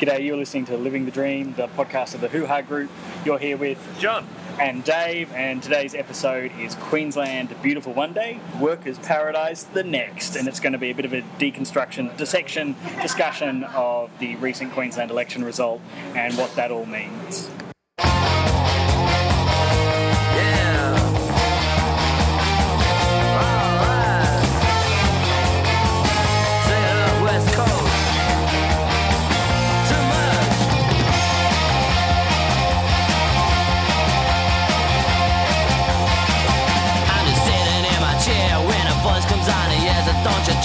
G'day, you're listening to Living the Dream, the podcast of the Hoo Ha Group. You're here with John. and Dave, and today's episode is Queensland Beautiful one day, Workers Paradise the next. And it's going to be a bit of a deconstruction, dissection, discussion of the recent Queensland election result and what that all means.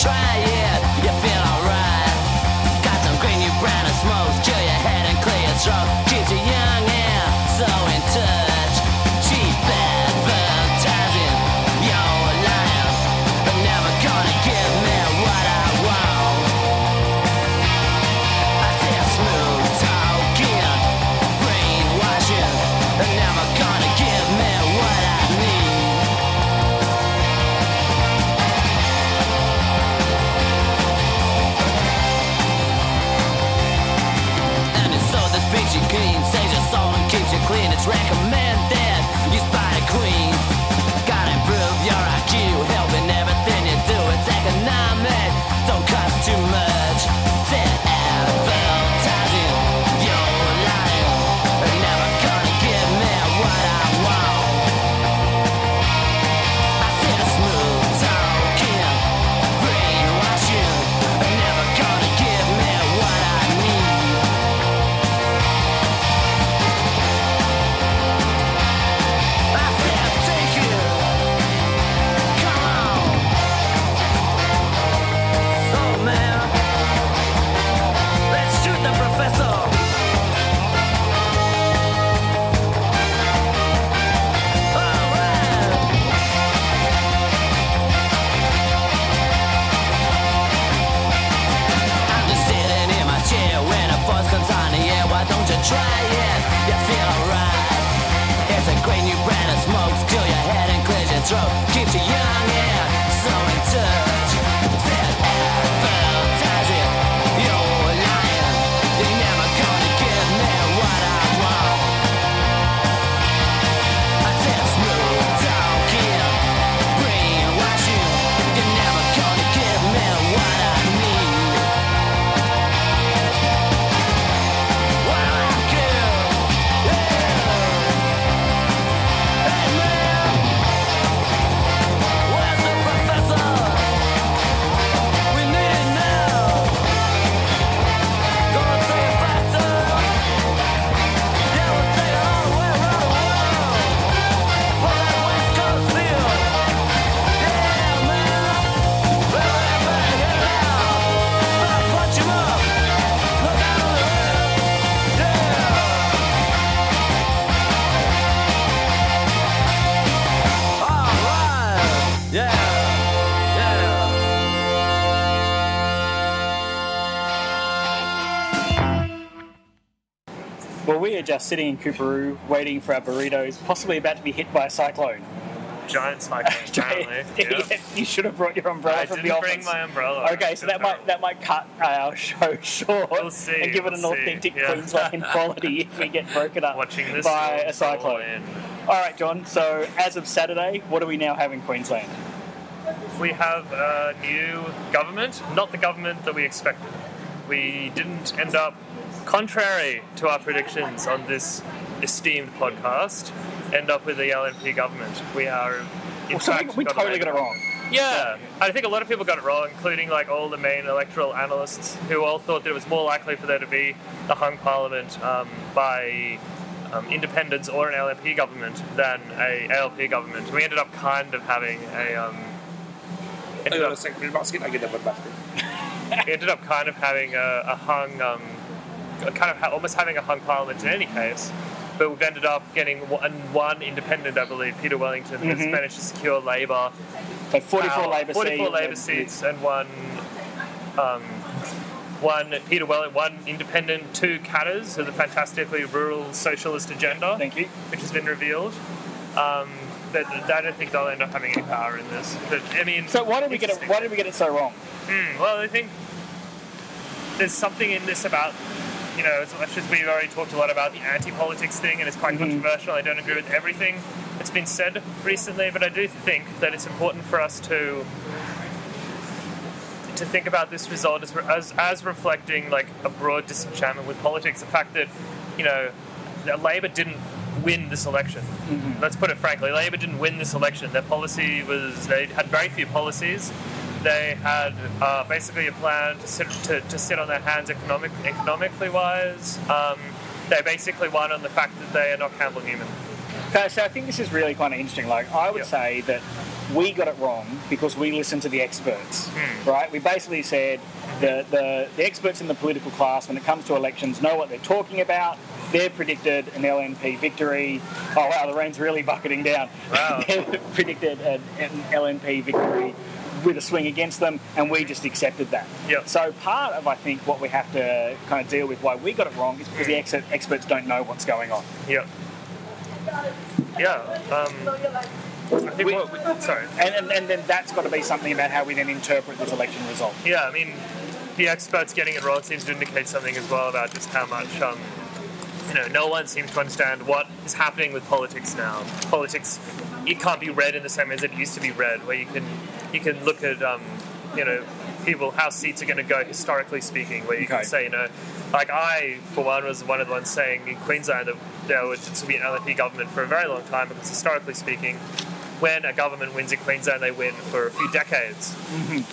Don't just sitting in Coorparoo waiting for our burritos, possibly about to be hit by a cyclone. giant cyclone, apparently. Yeah. you should have brought your umbrella I from didn't the bring my umbrella. Okay, so that might that might cut our show short We'll see, and give it an we'll see, authentic yeah. Queensland quality if we get broken up Watching this by a cyclone. in. All right, John. So as of Saturday, what do we now have in Queensland? We have a new government, not the government that we expected. We didn't end up, contrary to our predictions on this esteemed podcast, end up with the LNP government. We are, in Well, so we, fact, we got totally got it wrong. Yeah, I think a lot of people got it wrong, including like all the main electoral analysts who all thought that it was more likely for there to be a hung parliament um, by um, independents or an LNP government than a ALP government. We ended up kind of having a um, ended Ayun, up, secondary basket, lagi dapat basket. we ended up kind of having a, a hung, um, kind of ha- almost having a hung parliament in any case. But we've ended up getting one, one independent, I believe, Peter Wellington, has Mhm. managed to secure Labor So 44 power. Labor 44 seats. Labor seats and one um, one Peter Wellington, one independent, two Katters of the fantastically rural socialist agenda, Thank you. which has been revealed. Um, but I don't think they'll end up having any power in this. But I mean, So why did we get it? Why did we get it so wrong? Hmm, well, I think there's something in this about you know, as much as we've already talked a lot about the anti-politics thing, and it's quite mm-hmm. controversial. I don't agree with everything that's been said recently, but I do think that it's important for us to to think about this result as, as, as reflecting like a broad disenchantment with politics. The fact that you know that Labor didn't win this election. Mm-hmm. Let's put it frankly, Labor didn't win this election. Their policy was they had very few policies. They had uh, basically a plan to sit to, to sit on their hands economic, economically wise. Um, they basically won on the fact that they are not Campbell Newman. Okay, so I think this is really kind of interesting. Like, I would Yep. say that we got it wrong because we listened to the experts, Hmm. right? We basically said the, the, the experts in the political class, when it comes to elections, know what they're talking about. They've predicted an LNP victory. Oh, wow, the rain's really bucketing down. Wow. They've predicted an, an LNP victory with a swing against them, and we just accepted that. Yep. So part of, I think, what we have to kind of deal with why we got it wrong is because the ex- experts don't know what's going on. Yeah. Yeah. Um, I think We- what we, sorry. And, and, and then that's got to be something about how we then interpret this election result. Yeah, I mean, the experts getting it wrong seems to indicate something as well about just how much, um, you know, no one seems to understand what is happening with politics now. Politics, it can't be read in the same way as it used to be read, where you can you can look at, um, you know, people how seats are going to go historically speaking, where you Okay. can say, you know, like I, for one, was one of the ones saying in Queensland that there would be an LNP government for a very long time because historically speaking, when a government wins in Queensland, they win for a few decades.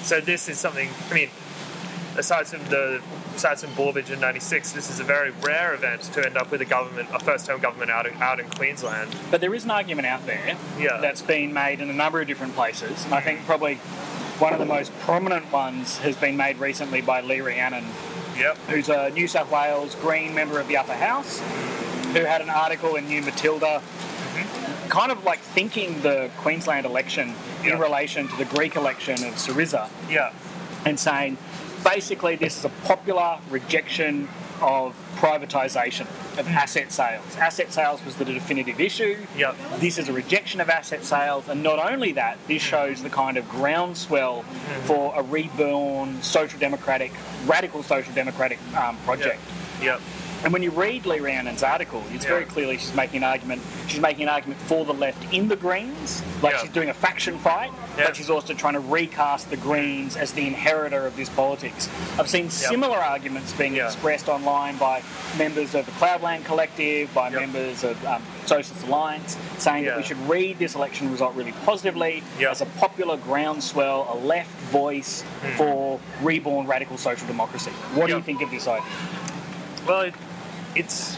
So this is something. I mean, aside from the aside from Borbidge in '96, this is a very rare event to end up with a government, a first-term government out in, out in Queensland. But there is an argument out there Yeah. that's been made in a number of different places. And I think probably one of the most prominent ones has been made recently by Lee Rhiannon, Yep. who's a New South Wales Green member of the Upper House, who had an article in New Matilda. Mm-hmm. Kind of like thinking the Queensland election in relation to the Greek election of Syriza Yeah. and saying basically this is a popular rejection of privatisation of asset sales. Asset sales was the definitive issue. Yep. This is a rejection of asset sales, and not only that, this shows the kind of groundswell for a reborn social democratic, radical social democratic um, project. Yep. And when you read Lee Rhiannon's article, it's very clearly she's making an argument. She's making an argument for the left in the Greens, like Yeah. she's doing a faction fight, Yeah. but she's also trying to recast the Greens as the inheritor of this politics. I've seen similar arguments being Yeah. expressed online by members of the Cloudland Collective, by members of um, Socialist Alliance, saying that we should read this election result really positively Yeah. as a popular groundswell, a left voice for reborn radical social democracy. What do you think of this idea? Well, it, it's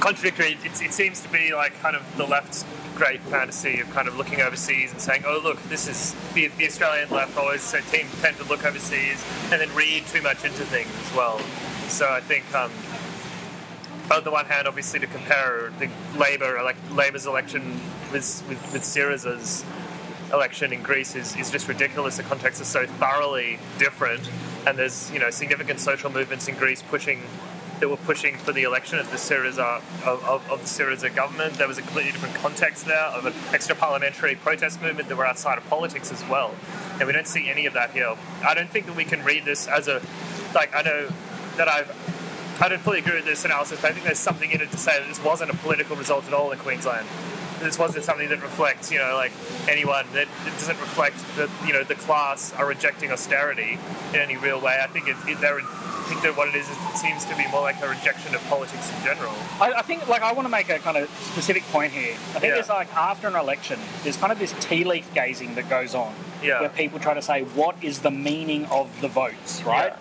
contradictory. It, it seems to be like kind of the left's great fantasy of kind of looking overseas and saying, "Oh, look, this is the, the Australian left always say team tend to look overseas and then read too much into things as well." So I think, um, on the one hand, obviously to compare the Labor elect, Labor's election with with, with Syriza's election in Greece is, is just ridiculous. The context is so thoroughly different, and there's you know significant social movements in Greece pushing that were pushing for the election of the Syriza of, of, of the Syriza government. There was a completely different context there of an extra parliamentary protest movement that were outside of politics as well, and we don't see any of that here. I don't think that we can read this as a like I know that I've. I don't fully agree with this analysis, but I think there's something in it to say that this wasn't a political result at all in Queensland this wasn't something that reflects, you know, like anyone. That it doesn't reflect that you know the class are rejecting austerity in any real way. I think it, it they're, I think that what it is is it seems to be more like a rejection of politics in general. I, I think, like, I want to make a kind of specific point here. I think Yeah. there's like after an election, there's kind of this tea leaf gazing that goes on, Yeah. where people try to say what is the meaning of the votes, right?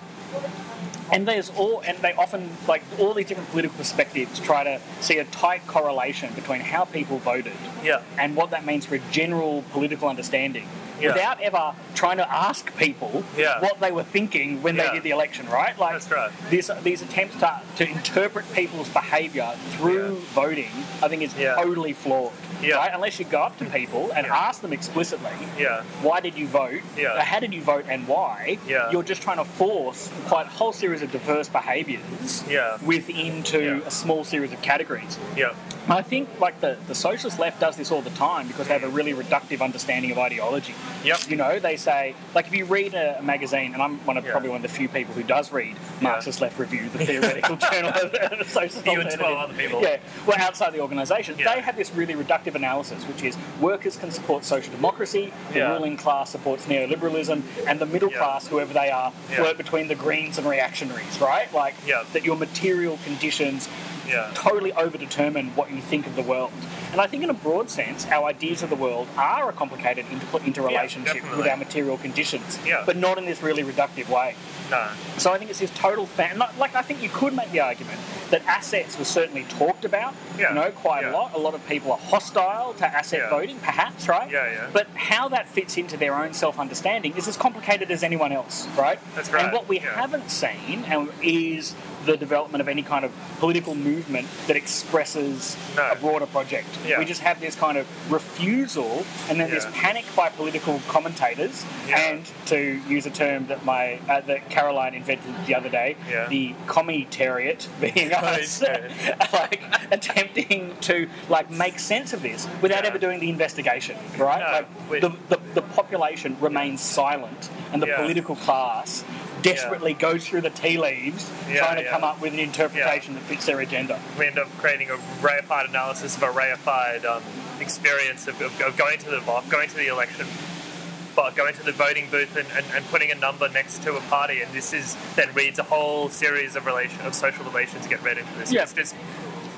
And there's all, and they often like all these different political perspectives try to see a tight correlation between how people voted Yeah. and what that means for a general political understanding. Yeah. Without ever trying to ask people Yeah. what they were thinking when they did the election, right? Like That's right. this, these attempts to, to interpret people's behaviour through voting, I think is totally flawed. Yeah. Right? Unless you go up to people and ask them explicitly, Yeah. why did you vote? Yeah. How did you vote and why? Yeah. You're just trying to force quite a whole series of diverse behaviours Yeah. within to a small series of categories. Yeah. I think like the, the socialist left does this all the time because they have a really reductive understanding of ideology. Yep. You know, they say, like if you read a, a magazine, and I'm one of Yeah. probably one of the few people who does read Marxist Left Review, the theoretical journal of the socialist You and 12 other people. Yeah, well, outside the organisation, Yeah. they have this really reductive analysis, which is workers can support social democracy, the Yeah. ruling class supports neoliberalism, and the middle Yeah. class, whoever they are, Yeah. flirt between the Greens and reactionaries, right? Like Yeah. that your material conditions Yeah. totally overdetermine what you think of the world. And I think, in a broad sense, our ideas of the world are a complicated inter- interrelationship with our material conditions, Yeah. but not in this really reductive way. No. So I think it's this total fan. Like, I think you could make the argument that assets were certainly talked about. Yeah. You know, quite a lot. A lot of people are hostile to asset Yeah. voting, perhaps, right? Yeah, yeah. But how that fits into their own self-understanding is as complicated as anyone else, right? That's right, And what we yeah. haven't seen um, is the development of any kind of political movement that expresses No. a broader project. Yeah. We just have this kind of refusal and then this panic by political commentators Yeah. and to use a term that my uh, that Caroline invented the other day, Yeah. the commentariat being us, like attempting to like make sense of this without Yeah. ever doing the investigation, right? No, like the, the the population remains silent, and the Yeah. political class desperately goes through the tea leaves Yeah, trying to yeah. come up with an interpretation that fits their agenda. we end up creating a reified analysis of a reified um, experience of, of, of going to the vote, going to the election, but going to the voting booth and, and, and putting a number next to a party, and this is then reads a whole series of relation of social relations get read into this. Yeah. It's just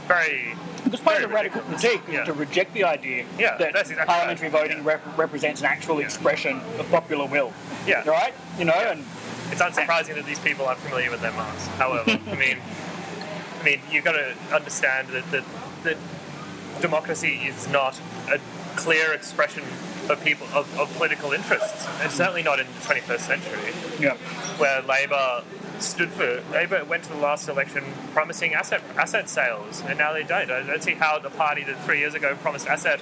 very Because part of the radical critique is Yeah. to reject the idea Yeah, that exactly parliamentary right. voting Yeah. rep- represents an actual Yeah. expression of popular will. Yeah. Right? You know, and It's unsurprising that these people aren't familiar with their masks. However, I mean, I mean, you've got to understand that, that that democracy is not a clear expression of people of, of political interests, and certainly not in the 21st century, yeah. where Labor stood for Labor went to the last election promising asset asset sales, and now they don't. I don't see how the party that three years ago promised asset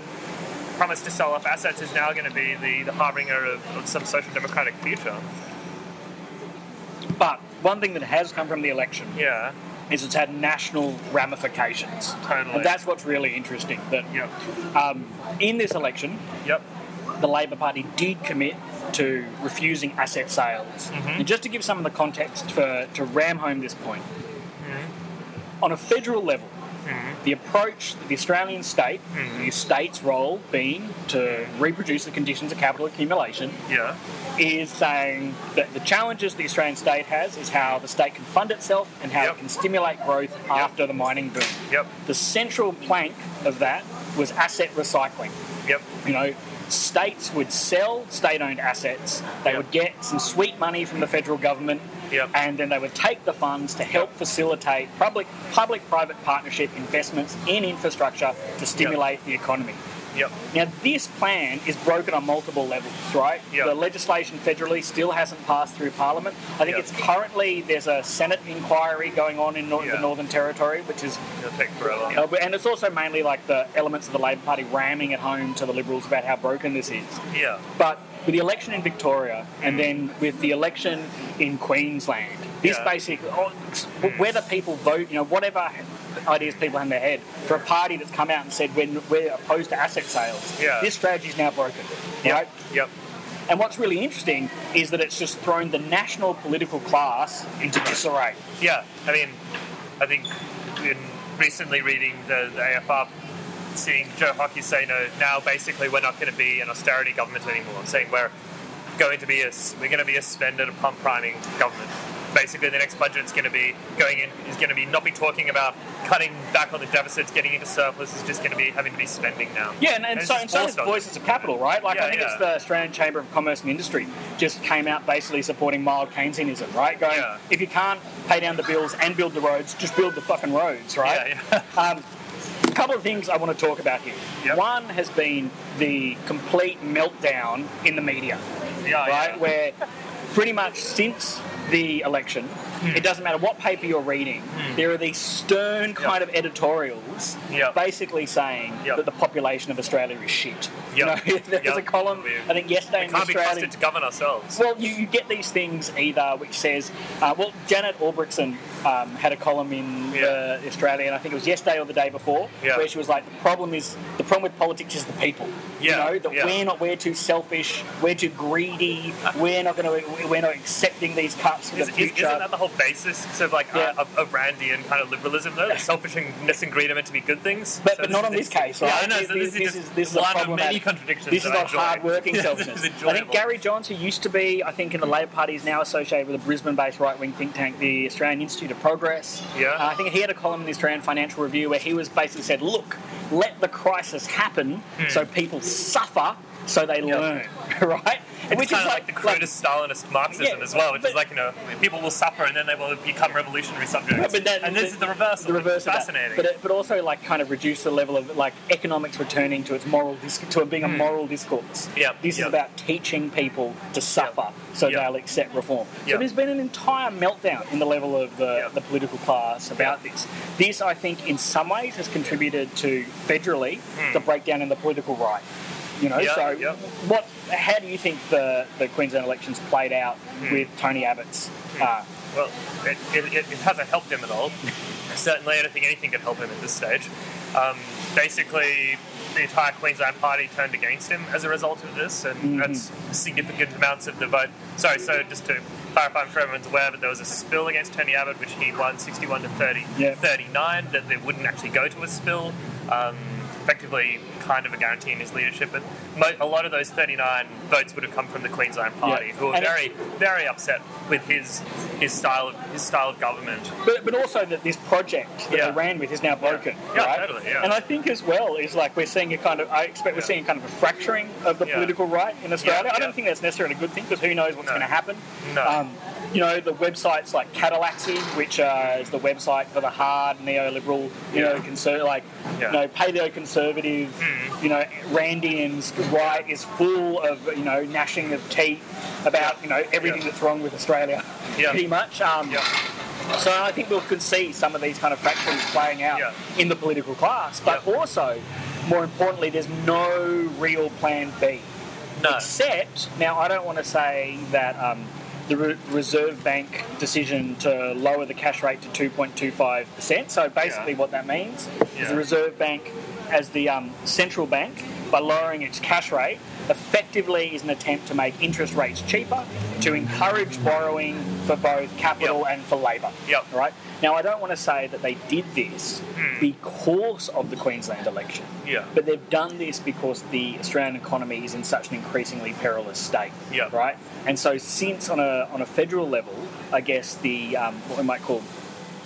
promised to sell off assets is now going to be the, the harbinger of, of some social democratic future. But one thing that has come from the election Yeah. is it's had national ramifications. Totally. And that's what's really interesting. That Yep. um, in this election, Yep. the Labor Party did commit to refusing asset sales. Mm-hmm. And just to give some of the context for to ram home this point, Mm-hmm. on a federal level, the approach that the Australian state, Mm-hmm. the state's role being to reproduce the conditions of capital accumulation, Yeah. is saying that the challenges the Australian state has is how the state can fund itself and how Yep. it can stimulate growth after the mining boom. Yep. The central plank of that was asset recycling. Yep. You know, states would sell state-owned assets. They Yep. would get some sweet money from the federal government, Yep. and then they would take the funds to help facilitate public, public-private partnership investments in infrastructure to stimulate the economy. Yep. Now, this plan is broken on multiple levels, right? Yep. The legislation federally still hasn't passed through Parliament. I think Yep. it's currently there's a Senate inquiry going on in nor- Yeah. the Northern Territory, which is It'll take forever. uh, and it's also mainly like the elements of the Labor Party ramming it home to the Liberals about how broken this is. Yeah. But with the election in Victoria and then with the election in Queensland, this Yeah. basically, oh, whether people vote, you know, whatever ideas people have in their head, for a party that's come out and said we're, we're opposed to asset sales, Yeah. this strategy is now broken. Yep. Right? Yep. And what's really interesting is that it's just thrown the national political class into disarray. Yeah. I mean, I think in recently reading the, the AFR, seeing Joe Hockey say, no, now basically we're not going to be an austerity government anymore. I'm saying we're going to be a we're going to be a spend and a pump priming government. Basically, the next budget is going to be going in is going to be not be talking about cutting back on the deficits, getting into surplus. It's just going to be having to be spending now. Yeah, and, and, it's so, and so is Voices of Capital, right? Like, Yeah, I think it's the Australian Chamber of Commerce and Industry just came out basically supporting mild Keynesianism, right? Going, Yeah. if you can't pay down the bills and build the roads, just build the fucking roads, right? Yeah, yeah. Um, a couple of things I want to talk about here. Yep. One has been the complete meltdown in the media, yeah, right? yeah. Where pretty much since the election, It doesn't matter what paper you're reading. There are these stern kind of editorials, Yep. basically saying Yep. that the population of Australia is shit. You know, there's Yep. a column. We- I think yesterday in the Can't be trusted to govern ourselves. Well, you, you get these things either which says, uh, well, Janet Albrechtsen um, had a column in Yeah. uh, Australia, and I think it was yesterday or the day before, Yeah. where she was like, the problem is the problem with politics is the people. Yeah, You know that yeah. we're not we're too selfish, we're too greedy, we're not going to we're not accepting these cuts for is, the future. isn't that the whole basis of like Yeah. uh, of, of Randian kind of liberalism though? Selfishness and greed are meant to be good things. but, So but not on this case, right? Yeah, I know. This, So this, this is is this is a problematic- many contradictions. This is not hard-working selfishness. I think. Gary Johns, who used to be, I think, in the Labor Party, is now associated with a Brisbane-based right-wing think tank, the Australian Institute of Progress. Yeah. Uh, I think he had a column in the Australian Financial Review where he was basically said, "Look, let the crisis happen, hmm. so people suffer, so they learn." right? It's kind of like, the crudest Stalinist Marxism Yeah, as well, which but- is like you know people will suffer and then they will become revolutionary subjects. But that- and this is the reverse. The reverse of fascinating. But, it, but also like kind of reduce the level of like economics returning to its moral dis- to being a moral discourse. Hmm. Yep, This yep. is about teaching people to suffer so Yep. they'll accept reform. So Yep. there's been an entire meltdown in the level of the, Yep. the political class about this. This I think in some ways has contributed to federally the breakdown in the political right. You know, Hmm. Yeah, so yep. what? How do you think the, the Queensland elections played out Hmm. with Tony Abbott's? Uh, Well, it, it, it, hasn't helped him at all. Certainly, I don't think anything could help him at this stage. Um, basically, the entire Queensland Party turned against him as a result of this, and Mm-hmm. that's significant amounts of the vote. Sorry, so just to clarify, I'm sure everyone's aware, but there was a spill against Tony Abbott, which he won 61 to 30, Yeah. 39, that they wouldn't actually go to a spill. Um, effectively, kind of a guarantee in his leadership, but mo- a lot of those 39 votes would have come from the Queensland Party, Yeah. who were And very, very upset with his his style of his style of government. But, but also that this project that Yeah. they ran with is now broken, Yeah, right? totally, yeah. And I think as well is like we're seeing a kind of I expect we're seeing kind of a fracturing of the political right in Australia. I don't think that's necessarily a good thing because who knows what's No. going to happen. No. Um, you know the websites like Catallaxy, which uh, is the website for the hard neoliberal, you know, conser- like Yeah. you know paleo-conservative, Hmm. you know, Randian's right is full of you know gnashing of teeth about you know everything Yeah. that's wrong with Australia, Yeah. pretty much. Um, Yeah. so I think we could see some of these kind of factions playing out Yeah. in the political class, but Yeah. also, more importantly, there's no real plan B. No. Except, now I don't want to say that um, the Re- Reserve Bank decision to lower the cash rate to 2.25%. So basically, Yeah. what that means is the Reserve Bank, as the um, central bank, by lowering its cash rate, effectively is an attempt to make interest rates cheaper, to encourage borrowing for both capital Yep. and for labour. Yep. Right? Now, I don't want to say that they did this Hmm. because of the Queensland election. Yeah. But they've done this because the Australian economy is in such an increasingly perilous state. Yeah. Right? And so, since on a, on a federal level, I guess the um, what we might call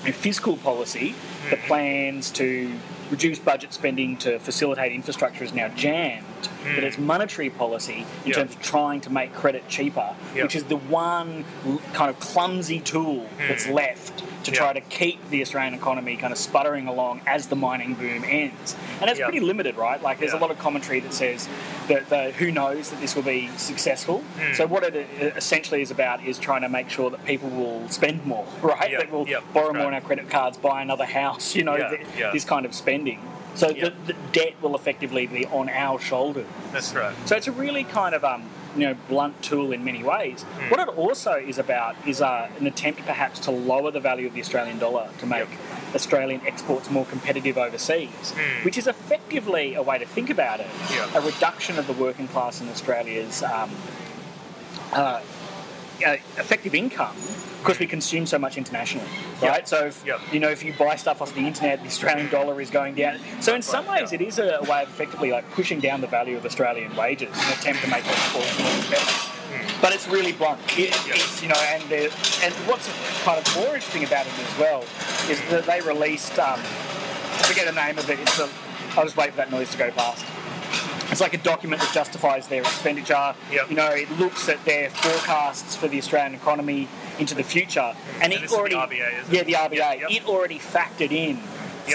fiscal policy, the Hmm. plans to reduce budget spending to facilitate infrastructure is now jammed. But it's monetary policy in Hmm. Yeah. terms of trying to make credit cheaper, Yeah. which is the one kind of clumsy tool that's left to. Try to keep the Australian economy kind of sputtering along as the mining boom ends. And it's pretty limited, right? Like there's a lot of commentary that says that the, who knows that this will be successful. Hmm. So what it essentially is about is trying to make sure that people will spend more, right? Yeah. That will Yeah. borrow That's more on our credit cards, buy another house, you know, Yeah. th- Yeah. this kind of spending. So Yeah. the, the debt will effectively be on our shoulders. That's right. So it's a really kind of um, you know blunt tool in many ways. Hmm. What it also is about is uh, an attempt perhaps to lower the value of the Australian dollar to make Yep. Australian exports more competitive overseas, Hmm. which is effectively a way to think about it. Yeah. A reduction of the working class in Australia's um, uh, uh, effective income because we consume so much internationally, Yep. right? So, if, Yep. you know, if you buy stuff off the internet, the Australian dollar is going down. So, in some ways, it is a way of effectively like pushing down the value of Australian wages in an attempt to make exports more competitive. But it's really blunt. It, Yep. It's you know, and the, and what's kind of more interesting about it as well is that they released. Um, I forget the name of it. It's a, I'll just wait for that noise to go past. It's like a document that justifies their expenditure. Yep. You know, it looks at their forecasts for the Australian economy into the future, and, And it is the already RBA, yeah the RBA Yep, yep. it already factored in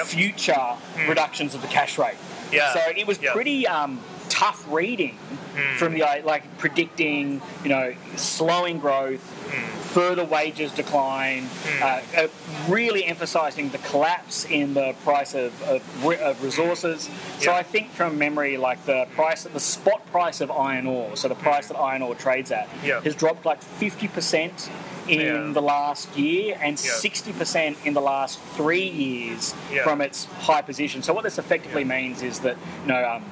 future reductions of the cash rate. Yeah. So it was pretty um, tough reading from the like predicting, you know, slowing growth, further wages decline, uh, uh, really emphasising the collapse in the price of, of, of resources. So Yeah. I think from memory, like the price, the spot price of iron ore, so the price that iron ore trades at, Yeah. has dropped like fifty percent in Yeah. the last year and Yeah. sixty percent in the last three years Yeah. from its high position. So what this effectively means is that you know. Um,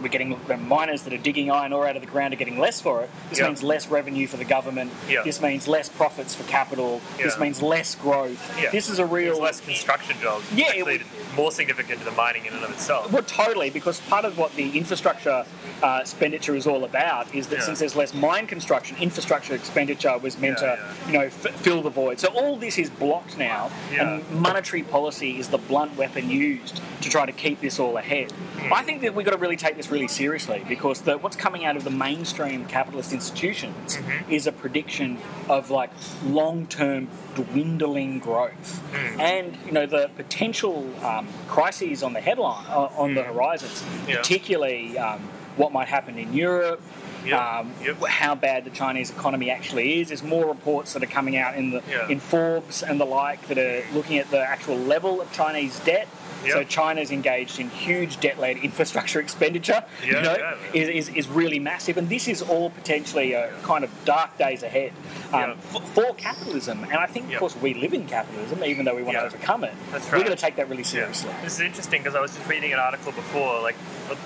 we're getting the miners that are digging iron ore out of the ground are getting less for it. This Yeah. means less revenue for the government. Yeah. This means less profits for capital. This means less growth. This is a real There's less construction jobs. Yeah, it actually would- more significant to the mining in and of itself. Well, totally, because part of what the infrastructure uh, expenditure is all about is that Yeah. since there's less mine construction, infrastructure expenditure was meant Yeah, to, yeah. you know, f- fill the void. So all this is blocked now, and monetary policy is the blunt weapon used to try to keep this all ahead. Hmm. I think that we've got to really take this really seriously because the, what's coming out of the mainstream capitalist institutions Mm-hmm. is a prediction of like long-term dwindling growth, Hmm. and you know the potential um, crises on the headline uh, on the horizons. Yeah. particularly um, what might happen in Europe. Yep. Um, Yep. How bad the Chinese economy actually is. There's more reports that are coming out in the Yeah. in Forbes and the like that are looking at the actual level of Chinese debt. So Yep. China's engaged in huge debt-led infrastructure expenditure. you know, yeah, is, is, is really massive, and this is all potentially a kind of dark days ahead um, Yeah. for, for capitalism. And I think, of Yeah. course, we live in capitalism, even though we want Yeah. to overcome it. That's We're going to take that really Yeah. seriously. This is interesting because I was just reading an article before, like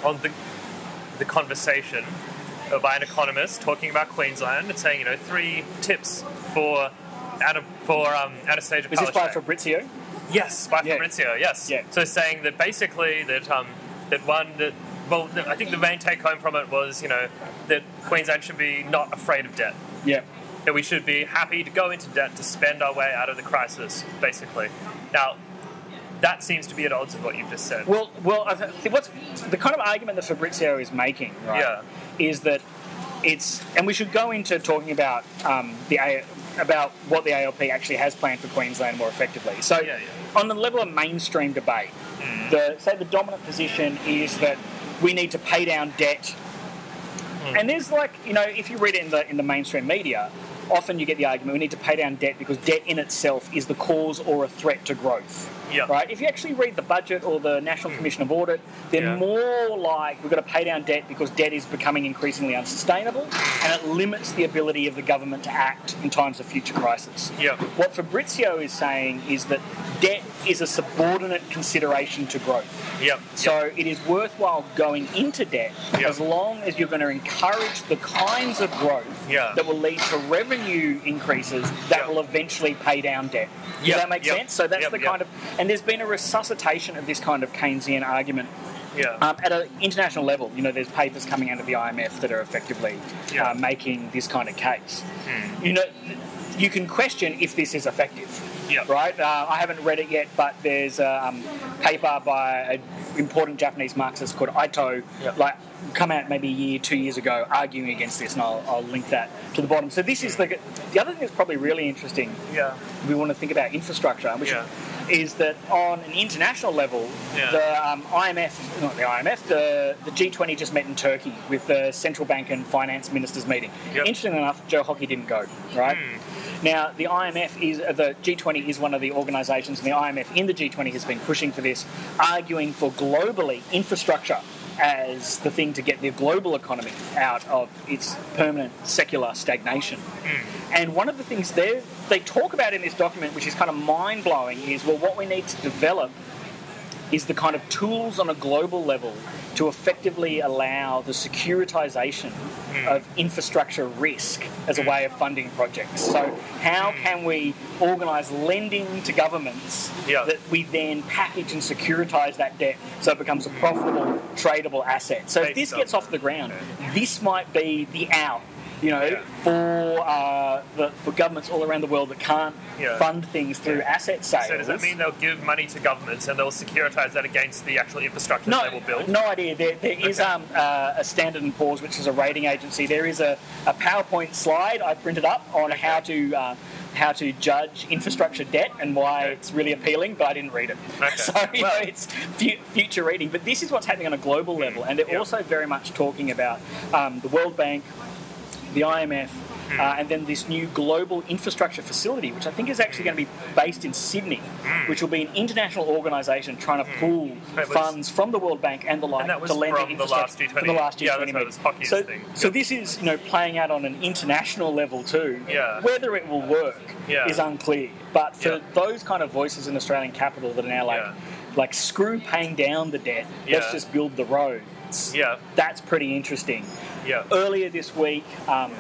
on the the conversation uh, by an economist talking about Queensland and saying, you know, three tips for Ana- for um, Anastasia Is this by Fabrizio? Yes, by Yeah. Fabrizio. Yes. Yeah. So saying that basically that um, that one that well, I think the main take home from it was you know that Queensland should be not afraid of debt. Yeah. That we should be happy to go into debt to spend our way out of the crisis, basically. Now, that seems to be at odds with what you've just said. Well, well, I th- what's the kind of argument that Fabrizio is making, right? Yeah. Is that it's, and we should go into talking about um, the A, about what the ALP actually has planned for Queensland more effectively. So, Yeah, yeah. on the level of mainstream debate, the say the dominant position is that we need to pay down debt. And there's like, you know, if you read it in the in the mainstream media, often you get the argument we need to pay down debt because debt in itself is the cause or a threat to growth. Yeah. Right? If you actually read the budget or the National hmm. Commission of Audit, they're Yeah. more like we've got to pay down debt because debt is becoming increasingly unsustainable and it limits the ability of the government to act in times of future crisis. Yeah. What Fabrizio is saying is that debt is a subordinate consideration to growth. Yep. So it is worthwhile going into debt Yeah. as long as you're going to encourage the kinds of growth Yeah. that will lead to revenue increases that Yeah. will eventually pay down debt. Does Yep, that make yep, sense? So that's yep, the yep. kind of, and there's been a resuscitation of this kind of Keynesian argument Yeah. um, at an international level. You know, there's papers coming out of the IMF that are effectively Yeah. uh, making this kind of case. Hmm. You know, you can question if this is effective. Yeah. Right? Uh, I haven't read it yet, but there's a um, paper by an important Japanese Marxist called Ito, Yep. like come out maybe a year, two years ago, arguing against this, and I'll, I'll link that to the bottom. So this is the the other thing that's probably really interesting. yeah. We want to think about infrastructure, which Yeah. Is that on an international level, Yeah. the um, IMF, not the IMF, the, the G20 just met in Turkey with the central bank and finance ministers meeting. Yep. Interestingly enough, Joe Hockey didn't go, right? Now, the IMF is, uh, the G20 is one of the organisations, and the IMF in the G20 has been pushing for this, arguing for globally infrastructure as the thing to get the global economy out of its permanent secular stagnation. And one of the things they they talk about in this document, which is kind of mind blowing, is well, what we need to develop is the kind of tools on a global level to effectively allow the securitization hmm. of infrastructure risk as a hmm. way of funding projects. So, how hmm. can we organize lending to governments Yeah. that we then package and securitize that debt so it becomes a profitable, tradable asset? So, if this gets off the ground, this might be the out. You know, Yeah. for uh, the, for governments all around the world that can't Yeah. fund things through asset sales. So does that mean they'll give money to governments and they'll securitize that against the actual infrastructure No, that they will build? no idea. There, there is Okay. um, uh, a Standard and Poor's, which is a rating agency. There is a, a PowerPoint slide I printed up on how to uh, how to judge infrastructure debt and why Okay. it's really appealing, but I didn't read it. Okay. So you Well- know, it's fu- future reading. But this is what's happening on a global level, and they're Yeah. also very much talking about um, the World Bank, the IMF. Hmm. Uh, and then this new global infrastructure facility, which I think is actually going to be based in Sydney, which will be an international organisation trying to pool Hmm. Was- funds from the World Bank and the like And to lend to from the last G20. for the last G20 Yeah, that's meeting. so, thing. so Yep. this is you know playing out on an international level too. Yeah. Whether it will work Yeah. is unclear. But for those kind of voices in Australian capital that are now like Yeah. like screw paying down the debt, Yeah. let's just build the roads. Yeah. That's pretty interesting. Yeah. Earlier this week, um,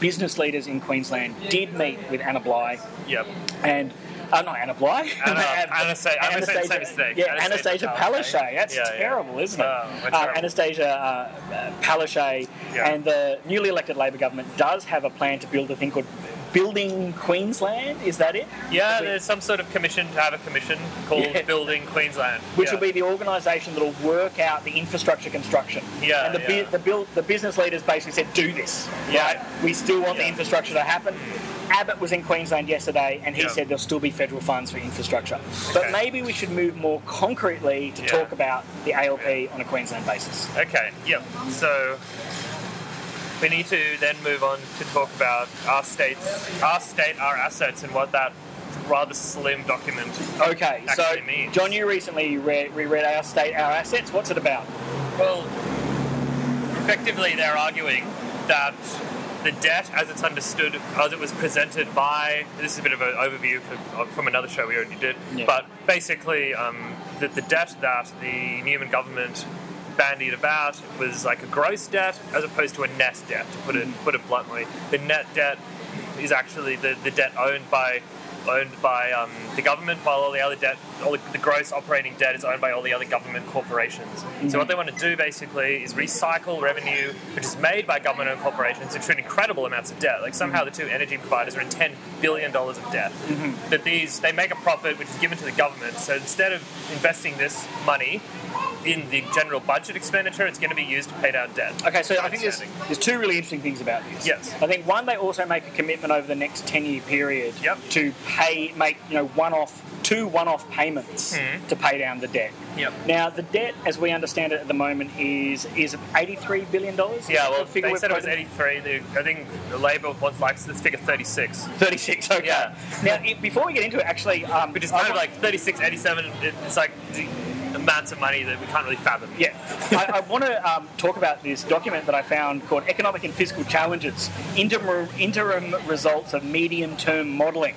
business leaders in Queensland did meet with Anna Bligh Yep. and uh, not Anna Bligh. Anna- Anastasia- say the same mistake. Yeah, Anastasia Anastasia Palaszczuk. That's Yeah, yeah. terrible, isn't it? Oh, uh, terrible. Anastasia uh, uh, Palaszczuk Yeah. and the newly elected Labor government does have a plan to build a thing called Building Queensland. Is that it? Yeah, there's some sort of commission to have a commission called Yeah. Building Queensland. which yeah. will be the organisation that will work out the infrastructure construction. Yeah, and the, yeah. bu- the, build, the business leaders basically said, "Do this." Yeah. Right? We still want the infrastructure to happen. Mm. Abbott was in Queensland yesterday, and he Yeah. said there'll still be federal funds for infrastructure. But Okay. maybe we should move more concretely to Yeah. talk about the ALP on a Queensland basis. Okay, yep. So we need to then move on to talk about our states, our state, our assets, and what that rather slim document. Okay, so Actually means. John, you recently read, reread our state, our assets. What's it about? Well, effectively, they're arguing that the debt, as it's understood, as it was presented by this is a bit of an overview for, from another show we already did, Yeah. but basically, um, that the debt that the Newman government bandied about was like a gross debt as opposed to a net debt. To put it put it bluntly, the net debt is actually the, the debt owned by owned by um, the government, while all the other debt, all the, the gross operating debt is owned by all the other government corporations. So what they want to do basically is recycle revenue which is made by government-owned corporations into incredible amounts of debt. Like somehow the two energy providers are in ten billion dollars of debt. That these they make a profit which is given to the government. So instead of investing this money in the general budget expenditure, it's going to be used to pay down debt. Okay, so I think there's, there's two really interesting things about this. Yes. I think one, they also make a commitment over the next 10 year period Yep. to pay, make, you know, one off, two one off payments Hmm. to pay down the debt. Yep. Now, the debt, as we understand it at the moment, is is $83 billion? Yeah, well, the figure they said it was 83. The, I think the Labor wants likes this figure 36, 36, okay. Yeah. Now, it, before we get into it, actually, um, which is I kind of want- like 36, 87. it- It's like amounts of money that we can't really fathom. Yeah, I, I want to um, talk about this document that I found called Economic and Fiscal Challenges Interim, interim Results of Medium Term Modelling,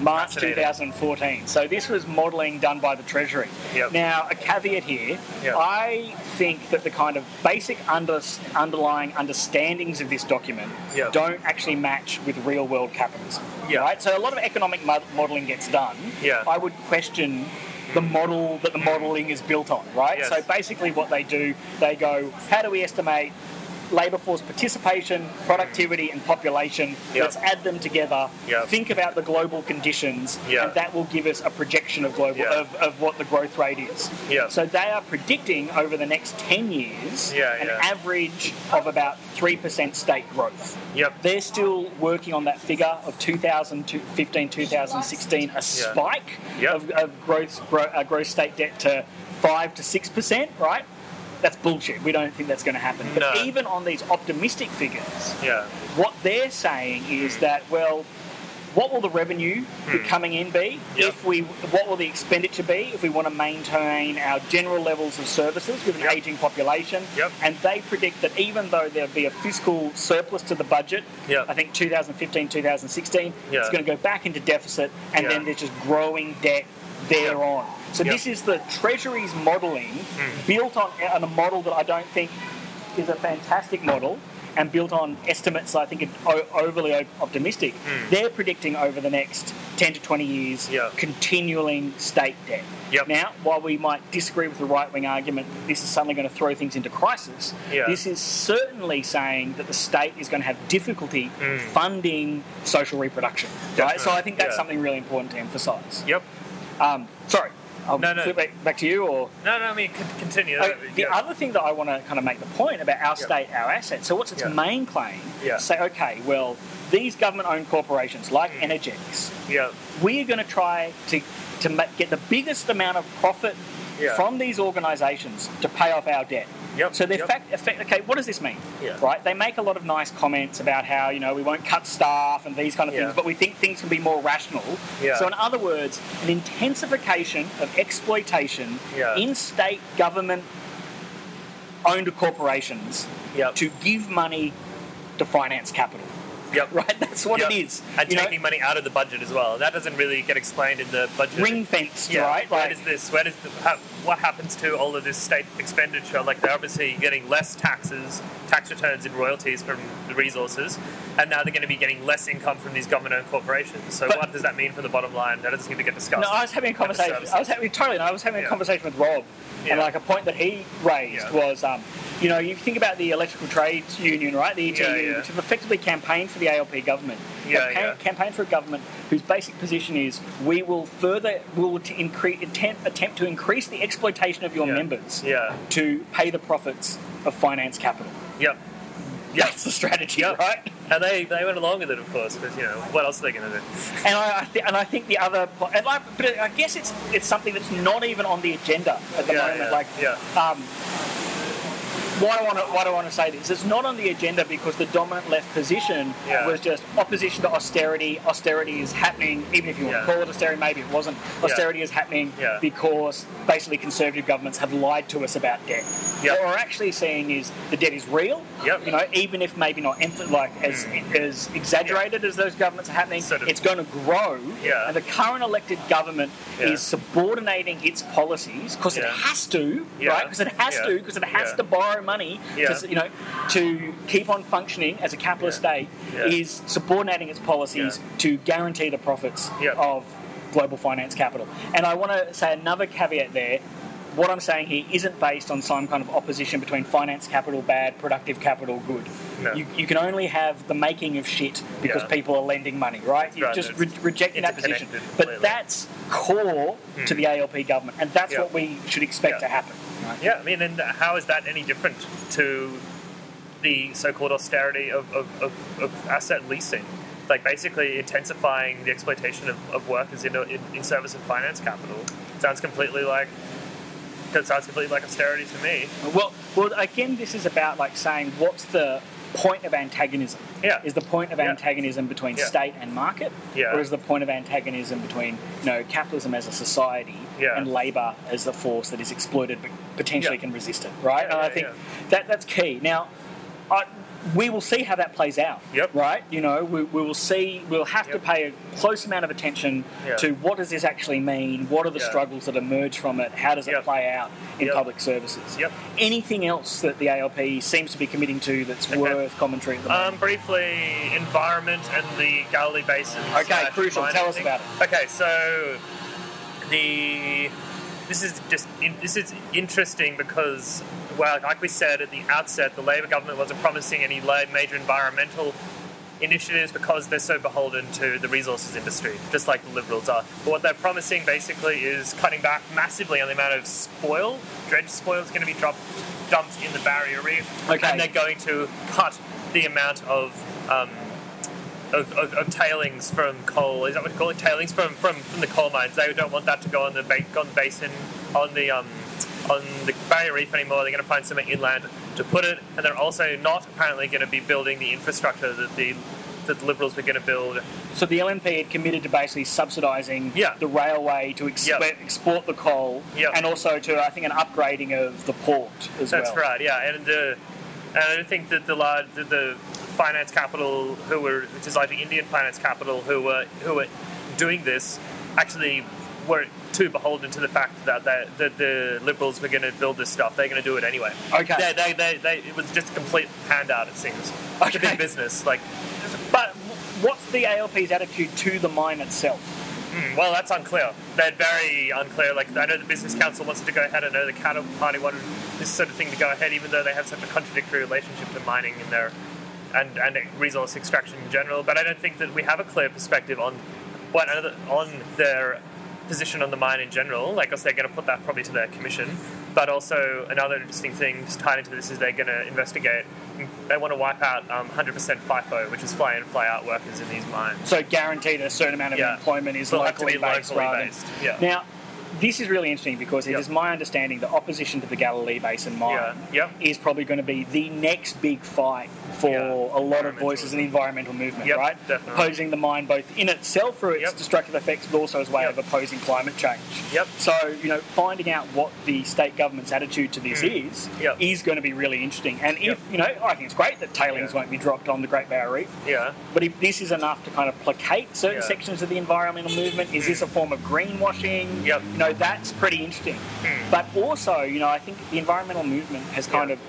March 2014. So, this was modelling done by the Treasury. Yep. Now, a caveat here Yep. I think that the kind of basic under, underlying understandings of this document Yep. don't actually match with real world capitalism. Yeah. Right? So, a lot of economic mo- modelling gets done. Yeah. I would question the model that the modelling is built on, right? Yes. So basically what they do, they go, how do we estimate labour force participation, productivity and population? Yep. Let's add them together, Yep. think about the global conditions, Yeah. and that will give us a projection of global of, of what the growth rate is. So they are predicting over the next 10 years Yeah, an yeah. average of about 3% state growth. Yep. They're still working on that figure of 2015, 2016, a spike Yep. of, of gross, gro, uh, gross state debt to 5 to 6%, right? That's bullshit. We don't think that's going to happen. But No. even on these optimistic figures, Yeah. what they're saying is that, well, what will the revenue be coming in be? Hmm. Yep. If we, what will the expenditure be if we want to maintain our general levels of services with an Yep. aging population? Yep. And they predict that even though there'll be a fiscal surplus to the budget. I think 2015, 2016, Yeah. it's going to go back into deficit, and Yeah. then there's just growing debt thereon. So Yep. this is the Treasury's modelling Hmm. built on, on a model that I don't think is a fantastic model and built on estimates I think are overly optimistic. They're predicting over the next 10 to 20 years. Yeah. continuing state debt. Yep. Now, while we might disagree with the right wing argument that this is suddenly going to throw things into crisis, Yeah. this is certainly saying that the state is going to have difficulty funding social reproduction. Right? So I think that's. Yeah. something really important to emphasise. Yep. Um, sorry, I'll No, no. flip back, back to you, or No, no, I mean, continue. Uh, the Yeah. other thing that I want to kind of make the point about our Yeah. state, our assets. So, what's its Yeah. main claim? Yeah. Say, okay, well, these government-owned corporations like Mm. Energex, yeah, we are going to try to to get the biggest amount of profit Yeah. from these organisations to pay off our debt. Yep, So, they're yep. fact, effect, okay. What does this mean? Yeah. Right. They make a lot of nice comments about how you know we won't cut staff and these kind of Yeah. things, but we think things can be more rational. Yeah. So, in other words, an intensification of exploitation Yeah. in state government owned corporations Yep. to give money to finance capital. Yep. Right? That's what Yep. it is. And You know, taking money out of the budget as well. That doesn't really get explained in the budget. ring fenced, Yeah, right? where does this? Where does the, how, what happens to all of this state expenditure? Like they're obviously getting less taxes, tax returns, and royalties from the resources, and now they're going to be getting less income from these government-owned corporations. So But- what does that mean for the bottom line? That doesn't seem to get discussed. no, I was having a conversation. I was having totally. No, I was having a conversation with Rob, Yeah. and like a point that he raised Yeah. was, um, you know, you think about the Electrical Trades Union, right? The ETU, Yeah, yeah. which have effectively campaigned for the ALP government. Yeah, They've yeah. Campaigned for a government whose basic position is we will further, will to increase, attempt, attempt to increase the exploitation of your Yeah. members Yeah. to pay the profits of finance capital. Yep. Yep. That's the strategy, Yep. right? And they, they went along with it, of course, because you know what else are they going to do? And I, I th- and I think the other, and like, but I guess it's it's something that's not even on the agenda at the Yeah, moment. like, um, why do I want to why do I want to say this? It's not on the agenda because the dominant left position Yeah. was just opposition to austerity. Austerity is happening, even if you want Yeah. to call it austerity. Maybe it wasn't. Austerity is happening Yeah. because basically conservative governments have lied to us about debt. Yep. What we're actually seeing is the debt is real. Yep. You know, even if maybe not emph- like as mm, mm, mm. as exaggerated as those governments are happening, Sort of. it's going to grow. Yeah. And the current elected government Yeah. is subordinating its policies because it has to, Yeah. right? Because it has Yeah. to, because it has Yeah. to borrow money, Yeah. to, you know, to keep on functioning as a capitalist Yeah. state. Yeah. Is subordinating its policies to guarantee the profits of global finance capital. And I want to say another caveat there. What I'm saying here isn't based on some kind of opposition between finance capital bad, productive capital good. No. You, you can only have the making of shit because Yeah. people are lending money, right? That's You're right, just re- rejecting that position. But that's core to the ALP government, and that's Yeah. what we should expect Yeah. to happen. Right? Yeah, I mean, and how is that any different to the so-called austerity of, of, of, of asset leasing? Like basically intensifying the exploitation of, of workers in, in, in service of finance capital. Sounds completely like that sounds completely like austerity to me. Well, well, again, this is about like saying what's the point of antagonism? Yeah. Is the point of Yeah. antagonism between Yeah. state and market, Yeah. or is the point of antagonism between you know capitalism as a society Yeah. and labour as the force that is exploited but potentially can resist it? Right, and I think that that's key. Now, I, we will see how that plays out. Yep. Right, you know, we, we will see. We'll have to pay a close amount of attention Yeah. to what does this actually mean. What are the Yeah. struggles that emerge from it? How does it Yep. play out in Yep. public services? Yep. anything else that the ALP seems to be committing to that's Okay. worth commentary at the moment? Um, briefly, environment and the Galilee Basin. Okay, crucial. Tell us about it. Okay, so the this is just in, this is interesting because, well, like we said at the outset, the Labor government wasn't promising any major environmental initiatives because they're so beholden to the resources industry, just like the Liberals are. But what they're promising basically is cutting back massively on the amount of spoil. Dredge spoil is going to be dropped, dumped in the barrier reef, Okay. and they're going to cut the amount of um, of, of, of tailings from coal. Is that what you call it? Tailings from, from, from the coal mines. They don't want that to go on the ba- on the basin on the um, on the barrier reef anymore. They're going to find somewhere inland to put it, and they're also not apparently going to be building the infrastructure that the that the Liberals were going to build. so the LNP had committed to basically subsidising Yeah. the railway to exp- Yep. export the coal, Yep. and also to I think an upgrading of the port as That's well. That's right. Yeah, and the and I think that the large the, the finance capital who were which is like the Indian finance capital who were who were doing this actually were too beholden to the fact that that, that the liberals were going to build this stuff. They're going to do it anyway. Okay. They, they, they, they, it was just a complete handout. It seems. Okay. big business. Like, But what's the ALP's attitude to the mine itself? hmm, well, that's unclear. They're very unclear. Like, I know the business council wants it to go ahead. I know the Katter party wanted this sort of thing to go ahead, even though they have such a contradictory relationship to mining in their and, and resource extraction in general. But I don't think that we have a clear perspective on what on their position on the mine in general. Like, I they're going to put that probably to their commission. But also, another interesting thing tied into this is they're going to investigate. They want to wipe out um, 100% FIFO, which is fly in, fly out workers in these mines. So guaranteed a certain amount of Yeah. employment is Will have to locally based locally based, yeah. now. This is really interesting because it Yep. is my understanding that opposition to the Galilee Basin mine Yeah. Yep. is probably going to be the next big fight for Yeah. a lot of voices in the environmental movement, Yep, right? definitely. Opposing the mine both in itself for its destructive effects, but also as a way of opposing climate change. Yep. So, you know, finding out what the state government's attitude to this is Mm. Yep. is going to be really interesting. And if, you know, I think it's great that tailings won't be dropped on the Great Barrier Reef. Yeah. But if this is enough to kind of placate certain sections of the environmental movement, is this a form of greenwashing? Yep. You know, that's pretty interesting. Hmm. But also, you know, I think the environmental movement has kind Yeah. of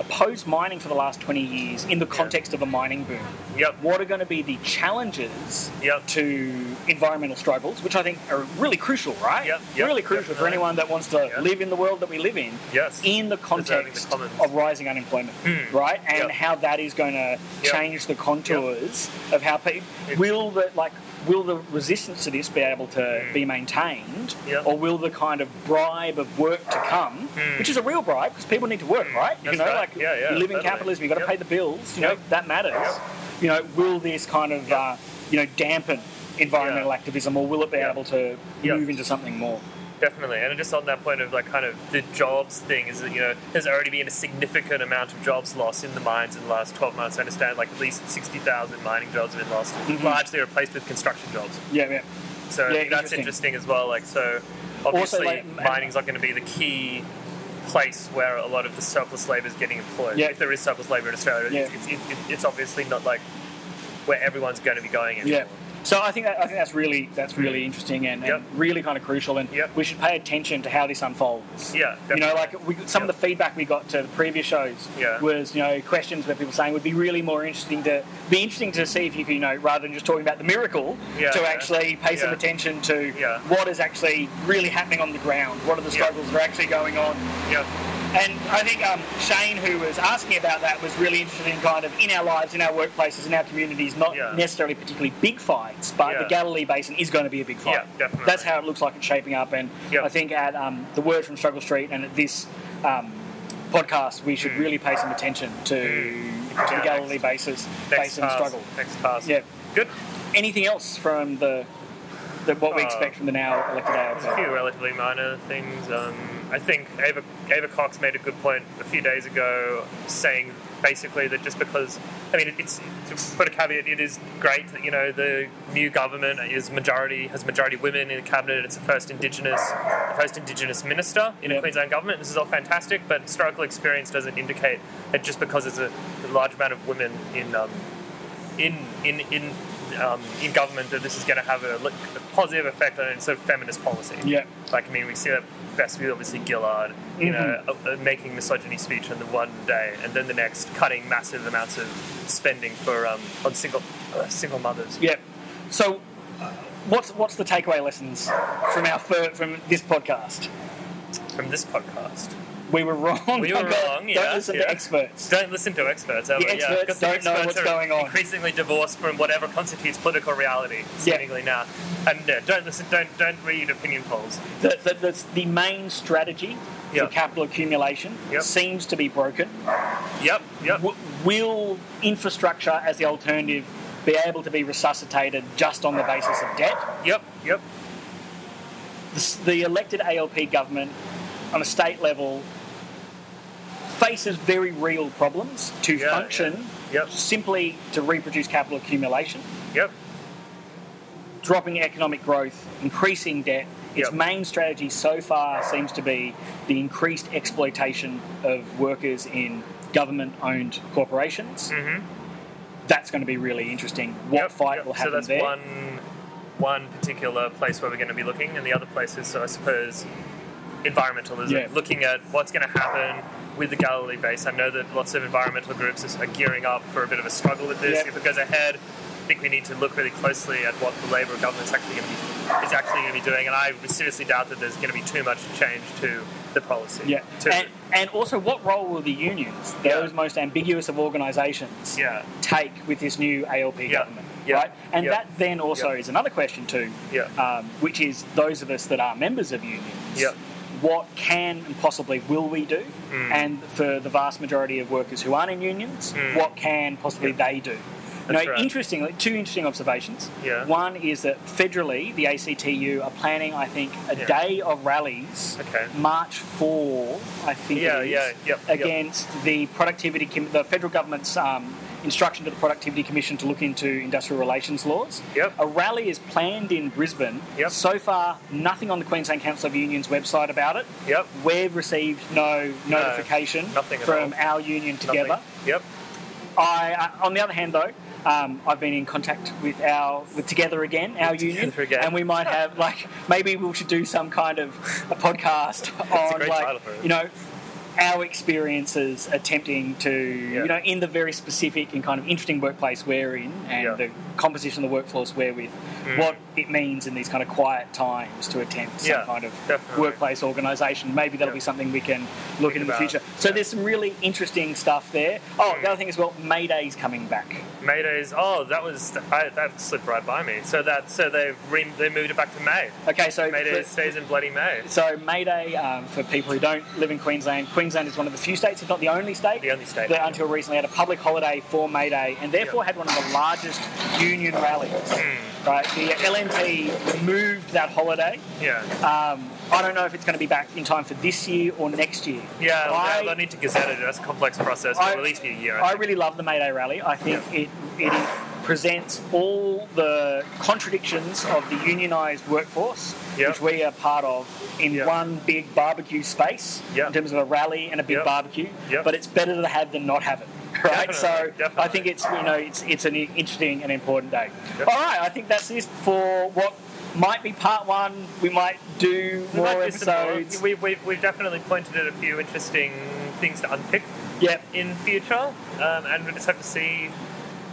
opposed mining for the last 20 years in the context of a mining boom. Yep. What are going to be the challenges Yep. to environmental struggles, which I think are really crucial, right? Yep, yep, really crucial for anyone that wants to live in the world that we live in Yes. in the Preserving the context of rising unemployment, Hmm. right? And how that is going to change the contours of how people will the like will the resistance to this be able to be maintained, Hmm. Yep. or will the kind of bribe of work to come, Hmm. which is a real bribe because people need to work, right? You That's know, right. like Yeah, yeah, you live in capitalism, you've got to Yep. pay the bills. You know that matters. Yep. You know, will this kind of uh, you know dampen environmental activism, or will it be Yep. able to Yep. move into something more? Definitely, and just on that point of like kind of the jobs thing is that you know there's already been a significant amount of jobs lost in the mines in the last 12 months. I understand like at least 60,000 mining jobs have been lost, Mhm. largely replaced with construction jobs. Yeah, yeah. So Yeah, that's interesting. interesting as well. Like so, obviously like, mining's not going to be the key place where a lot of the surplus labour is getting employed. Yeah. If there is surplus labour in Australia, Yeah. it's, it's, it's, it's obviously not like where everyone's going to be going anymore. Yeah. So I think that, I think that's really that's really interesting and, Yep. and really kind of crucial, and Yep. we should pay attention to how this unfolds. Yeah, You know, like we, some Yep. of the feedback we got to the previous shows Yeah. was, you know, questions where people saying would be really more interesting to be interesting to see if you could, you know, rather than just talking about the miracle, Yeah, to yeah. actually pay some attention to what is actually really happening on the ground. What are the struggles that are actually going on? Yeah. And I think um, Shane, who was asking about that, was really interested in kind of in our lives, in our workplaces, in our communities, not Yeah. necessarily particularly big fights, but Yeah. the Galilee Basin is going to be a big fight. Yeah, definitely. That's how it looks like it's shaping up. And Yeah. I think at um, the word from Struggle Street and at this um, podcast, we should really pay some attention to, to the Galilee next- basis, Next basin task. struggle. Next task. Yeah. Good. Anything else from the, the what we expect from the now elected There's a few relatively minor things. Um, I think Eva, Eva Cox made a good point a few days ago, saying basically that just because, I mean, it's to put a caveat, it is great that you know the new government is majority has majority women in the cabinet. It's the first Indigenous, the first Indigenous minister in a Yep. Queensland government. This is all fantastic, but historical experience doesn't indicate that just because there's a, a large amount of women in um, in in in um, in government that this is going to have a, a positive effect on sort of feminist policy. Yeah. Like, I mean, we see that best with obviously Gillard, you know, Mm-hmm. uh, uh, making misogyny speech on the one day, and then the next cutting massive amounts of spending for um, on single uh, single mothers. Yeah. So, what's what's the takeaway lessons from our from this podcast? From this podcast, We were wrong. we were wrong. Yeah, Don't listen yeah. to experts. Don't listen to experts. Ever. The experts the don't know experts what's are going on. Increasingly divorced from whatever constitutes political reality, Yeah. seemingly now. And yeah, don't listen. Don't don't read opinion polls. The, the, the, the main strategy Yeah. for capital accumulation Yep. seems to be broken. Yep. Yep. W- will infrastructure as the alternative be able to be resuscitated just on the basis of debt? Yep. Yep. The, the elected ALP government on a state level faces very real problems to Yeah, function yeah. Yep. simply to reproduce capital accumulation. Yep. dropping economic growth, increasing debt. Its Yep. main strategy so far seems to be the increased exploitation of workers in government owned corporations. Mm-hmm. That's going to be really interesting. What fight will happen So that's there? one one particular place where we're going to be looking, and the other places, so I suppose, environmentalism. Looking at what's going to happen with the Galilee base. I know that lots of environmental groups are gearing up for a bit of a struggle with this. Yeah. If it goes ahead, I think we need to look really closely at what the Labor government's actually going to be is actually going to be doing, and I seriously doubt that there's going to be too much change to the policy. Yeah, To- and, and also, what role will the unions, Yeah. those most ambiguous of organisations, yeah. take with this new ALP Yeah. government? Yeah. right? And Yeah. that then also Yeah. is another question too, Yeah. um, which is those of us that are members of unions. What can and possibly will we do? Mm. And for the vast majority of workers who aren't in unions, Mm. what can possibly they do? You know, right. interestingly, two interesting observations. Yeah. One is that federally, the ACTU are planning, I think, a Yeah. day of rallies, Okay. March 4, I think Yeah, it is, yeah, yep, yep. against the productivity, the federal government's um, instruction to the Productivity Commission to look into industrial relations laws. Yep. A rally is planned in Brisbane. Yep. So far, nothing on the Queensland Council of Unions website about it. Yep. We've received no notification nothing from our union together. Nothing. Yep. I, uh, on the other hand, though, um, I've been in contact with our with Together Again, our With union, Again. and we might have like maybe we should do some kind of a podcast on great like title for it. you know our experiences attempting to you know in the very specific and kind of interesting workplace we're in and Yeah. the composition of the workforce we're with, Mm. what it means in these kind of quiet times to attempt some Yeah, kind of definitely. workplace organisation. Maybe that'll Yeah. be something we can look Think in the future. So yeah. there's some really interesting stuff there. Oh, Mm. the other thing as well, Mayday's coming back. Maydays. Oh, that was I, that slipped right by me. So that so they've re, they moved it back to May. Okay, so Mayday for- stays in bloody May. so Mayday um, for people who don't live in Queensland. Queensland is one of the few states, if not the only state, The only state. that until recently had a public holiday for Mayday, and therefore had one of the largest union rallies. Hmm. Right, the LNP removed that holiday. Yeah. Um, I don't know if it's going to be back in time for this year or next year. Yeah, I- need to gazette it. That's a complex process. I- It'll at least be a year. I I really love the Mayday rally. I think it it presents all the contradictions of the unionised workforce, Yeah. which we are part of, in Yeah. one big barbecue space Yeah. in terms of a rally and a big Yeah. barbecue. Yeah. But it's better to have than not have it. Right, Definitely, so I think it's you know it's it's an interesting and important day. Definitely. All right, I think that's it for what might be part one. We might do might more be some more. episodes. We, we, we've definitely pointed at a few interesting things to unpick Yep. in future, um, and we just have to see.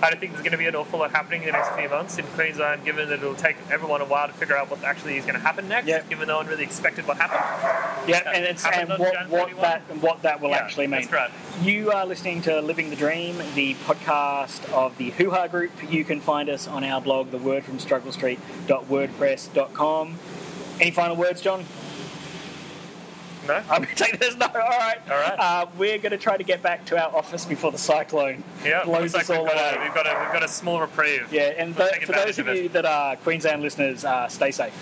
I don't think there's going to be an awful lot happening in the next few months in Queensland, given that it'll take everyone a while to figure out what actually is going to happen next, Yep. given no one really expected what happened. Yeah, and happened and what, what that and what that will Yeah, actually mean. that's right. You are listening to Living the Dream, the podcast of the Hoo Ha Group. You can find us on our blog, thewordfromstrugglestreet.wordpress.com. Any final words, John? No? I'm going to take this. No, all right. All right. Uh, we're going to try to get back to our office before the cyclone Yeah, blows us all we've got, a, away. we've, got a, we've got a small reprieve. Yeah, and We'll take for those of of it. you that are Queensland listeners, uh, stay safe.